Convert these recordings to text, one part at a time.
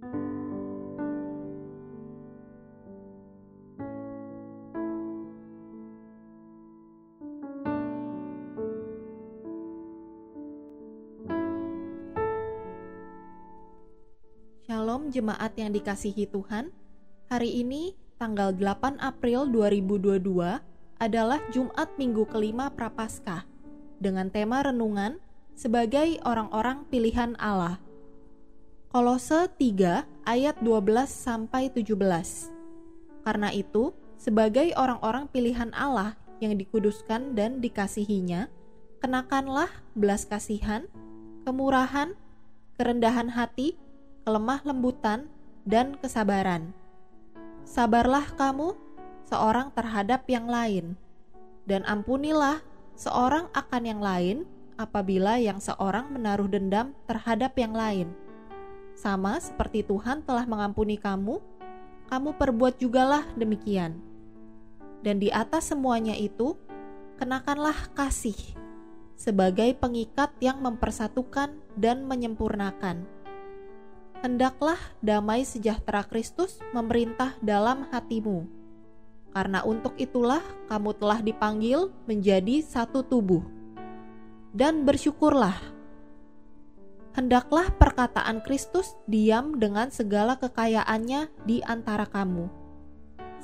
Shalom jemaat yang dikasihi Tuhan. Hari ini tanggal 8 April 2022 adalah Jumat minggu kelima Prapaskah dengan tema renungan sebagai orang-orang pilihan Allah. Kolose 3 ayat 12 sampai 17. Karena itu, sebagai orang-orang pilihan Allah yang dikuduskan dan dikasihinya, kenakanlah belas kasihan, kemurahan, kerendahan hati, kelemah lembutan, dan kesabaran. Sabarlah kamu seorang terhadap yang lain, dan ampunilah seorang akan yang lain apabila yang seorang menaruh dendam terhadap yang lain. Sama seperti Tuhan telah mengampuni kamu, kamu perbuat jugalah demikian. Dan di atas semuanya itu, kenakanlah kasih sebagai pengikat yang mempersatukan dan menyempurnakan hendaklah damai sejahtera Kristus memerintah dalam hatimu. Karena untuk itulah kamu telah dipanggil menjadi satu tubuh. Dan bersyukurlah. Hendaklah perkataan Kristus diam dengan segala kekayaannya di antara kamu.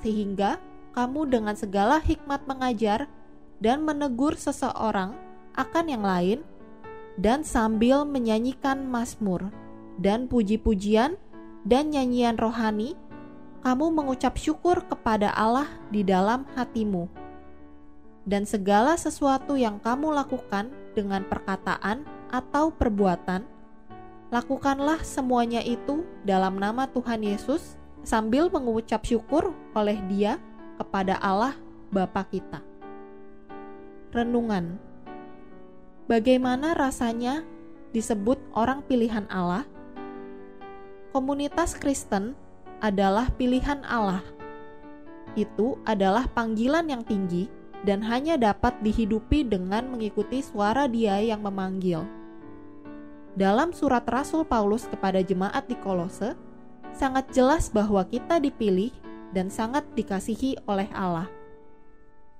Sehingga kamu dengan segala hikmat mengajar dan menegur seseorang akan yang lain dan sambil menyanyikan mazmur dan puji-pujian dan nyanyian rohani, kamu mengucap syukur kepada Allah di dalam hatimu. Dan segala sesuatu yang kamu lakukan dengan perkataan atau perbuatan, lakukanlah semuanya itu dalam nama Tuhan Yesus sambil mengucap syukur oleh Dia kepada Allah Bapa kita. Renungan Bagaimana rasanya disebut orang pilihan Allah? komunitas Kristen adalah pilihan Allah. Itu adalah panggilan yang tinggi dan hanya dapat dihidupi dengan mengikuti suara Dia yang memanggil. Dalam surat Rasul Paulus kepada jemaat di Kolose, sangat jelas bahwa kita dipilih dan sangat dikasihi oleh Allah.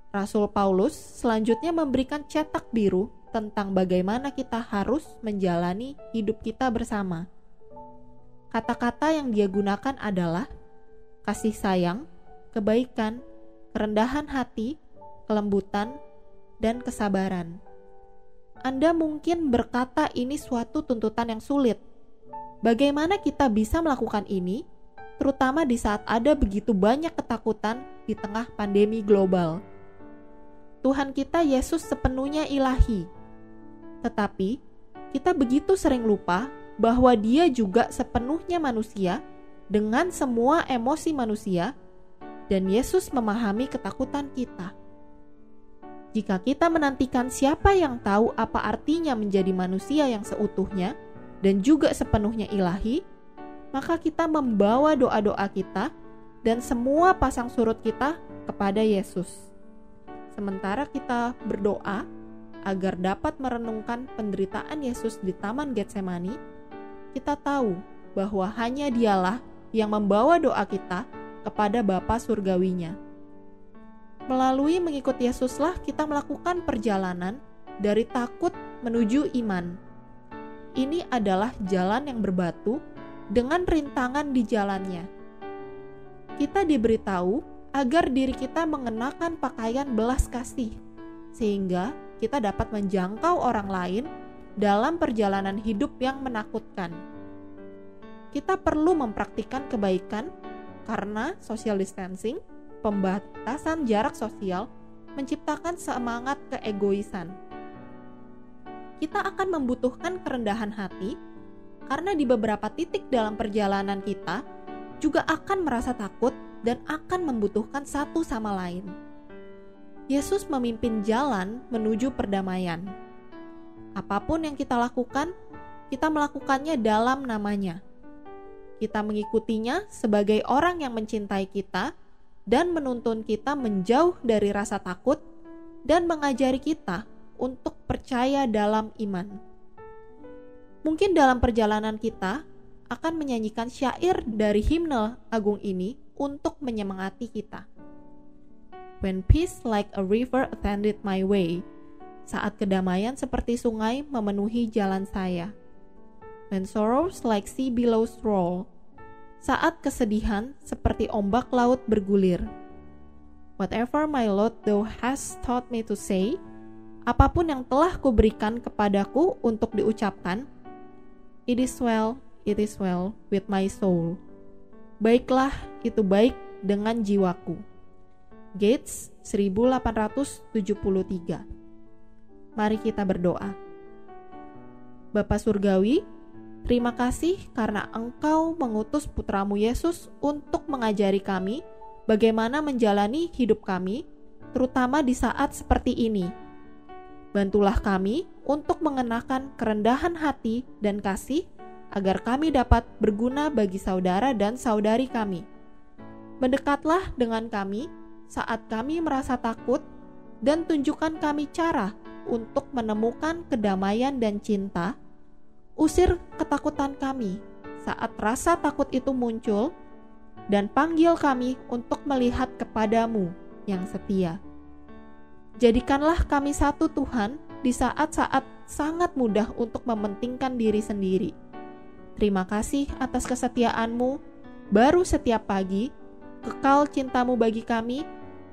Rasul Paulus selanjutnya memberikan cetak biru tentang bagaimana kita harus menjalani hidup kita bersama Kata-kata yang dia gunakan adalah kasih sayang, kebaikan, kerendahan hati, kelembutan, dan kesabaran. Anda mungkin berkata ini suatu tuntutan yang sulit. Bagaimana kita bisa melakukan ini, terutama di saat ada begitu banyak ketakutan di tengah pandemi global? Tuhan kita Yesus sepenuhnya ilahi, tetapi kita begitu sering lupa bahwa Dia juga sepenuhnya manusia dengan semua emosi manusia, dan Yesus memahami ketakutan kita. Jika kita menantikan siapa yang tahu apa artinya menjadi manusia yang seutuhnya dan juga sepenuhnya ilahi, maka kita membawa doa-doa kita dan semua pasang surut kita kepada Yesus. Sementara kita berdoa agar dapat merenungkan penderitaan Yesus di Taman Getsemani, kita tahu bahwa hanya dialah yang membawa doa kita kepada Bapa Surgawinya. Melalui mengikut Yesuslah kita melakukan perjalanan dari takut menuju iman. Ini adalah jalan yang berbatu dengan rintangan di jalannya. Kita diberitahu agar diri kita mengenakan pakaian belas kasih, sehingga kita dapat menjangkau orang lain dalam perjalanan hidup yang menakutkan. Kita perlu mempraktikkan kebaikan karena social distancing, pembatasan jarak sosial, menciptakan semangat keegoisan. Kita akan membutuhkan kerendahan hati karena di beberapa titik dalam perjalanan kita juga akan merasa takut dan akan membutuhkan satu sama lain. Yesus memimpin jalan menuju perdamaian Apa pun yang kita lakukan, kita melakukannya dalam namanya. Kita mengikutinya sebagai orang yang mencintai kita dan menuntun kita menjauh dari rasa takut dan mengajari kita untuk percaya dalam iman. Mungkin dalam perjalanan kita akan menyanyikan syair dari himne agung ini untuk menyemangati kita. When peace like a river attended my way, saat kedamaian seperti sungai memenuhi jalan saya. When sorrows like sea billows roll, saat kesedihan seperti ombak laut bergulir. Whatever my Lord thou hast taught me to say, apa pun yang telah kuberikan kepadaku untuk diucapkan, it is well, it is well with my soul. Baiklah, itu baik dengan jiwaku. Gates 1873 Mari kita berdoa. Bapa Surgawi, terima kasih karena Engkau mengutus putramu Yesus untuk mengajari kami bagaimana menjalani hidup kami, terutama di saat seperti ini. Bantulah kami untuk mengenakan kerendahan hati dan kasih agar kami dapat berguna bagi saudara dan saudari kami. Mendekatlah dengan kami saat kami merasa takut, dan tunjukkan kami cara untuk menemukan kedamaian dan cinta. Usir ketakutan kami saat rasa takut itu muncul, dan panggil kami untuk melihat kepadamu yang setia. Jadikanlah kami satu Tuhan di saat-saat sangat mudah untuk mementingkan diri sendiri. Terima kasih atas kesetiaanmu, baru setiap pagi, kekal cintamu bagi kami,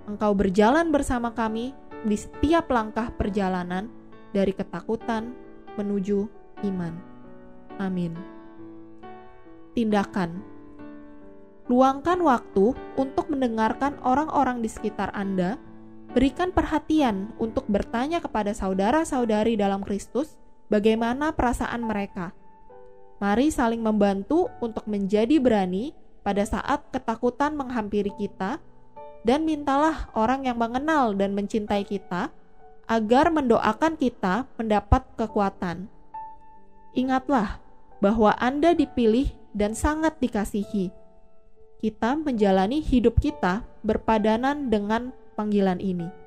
Engkau berjalan bersama kami di setiap langkah perjalanan dari ketakutan menuju iman. Amin. Tindakan Luangkan waktu untuk mendengarkan orang-orang di sekitar Anda. Berikan perhatian untuk bertanya kepada saudara-saudari dalam Kristus bagaimana perasaan mereka. Mari saling membantu untuk menjadi berani pada saat ketakutan menghampiri kita dan mintalah orang yang mengenal dan mencintai kita agar mendoakan kita mendapat kekuatan. Ingatlah bahwa Anda dipilih dan sangat dikasihi. Kita menjalani hidup kita berpadanan dengan panggilan ini.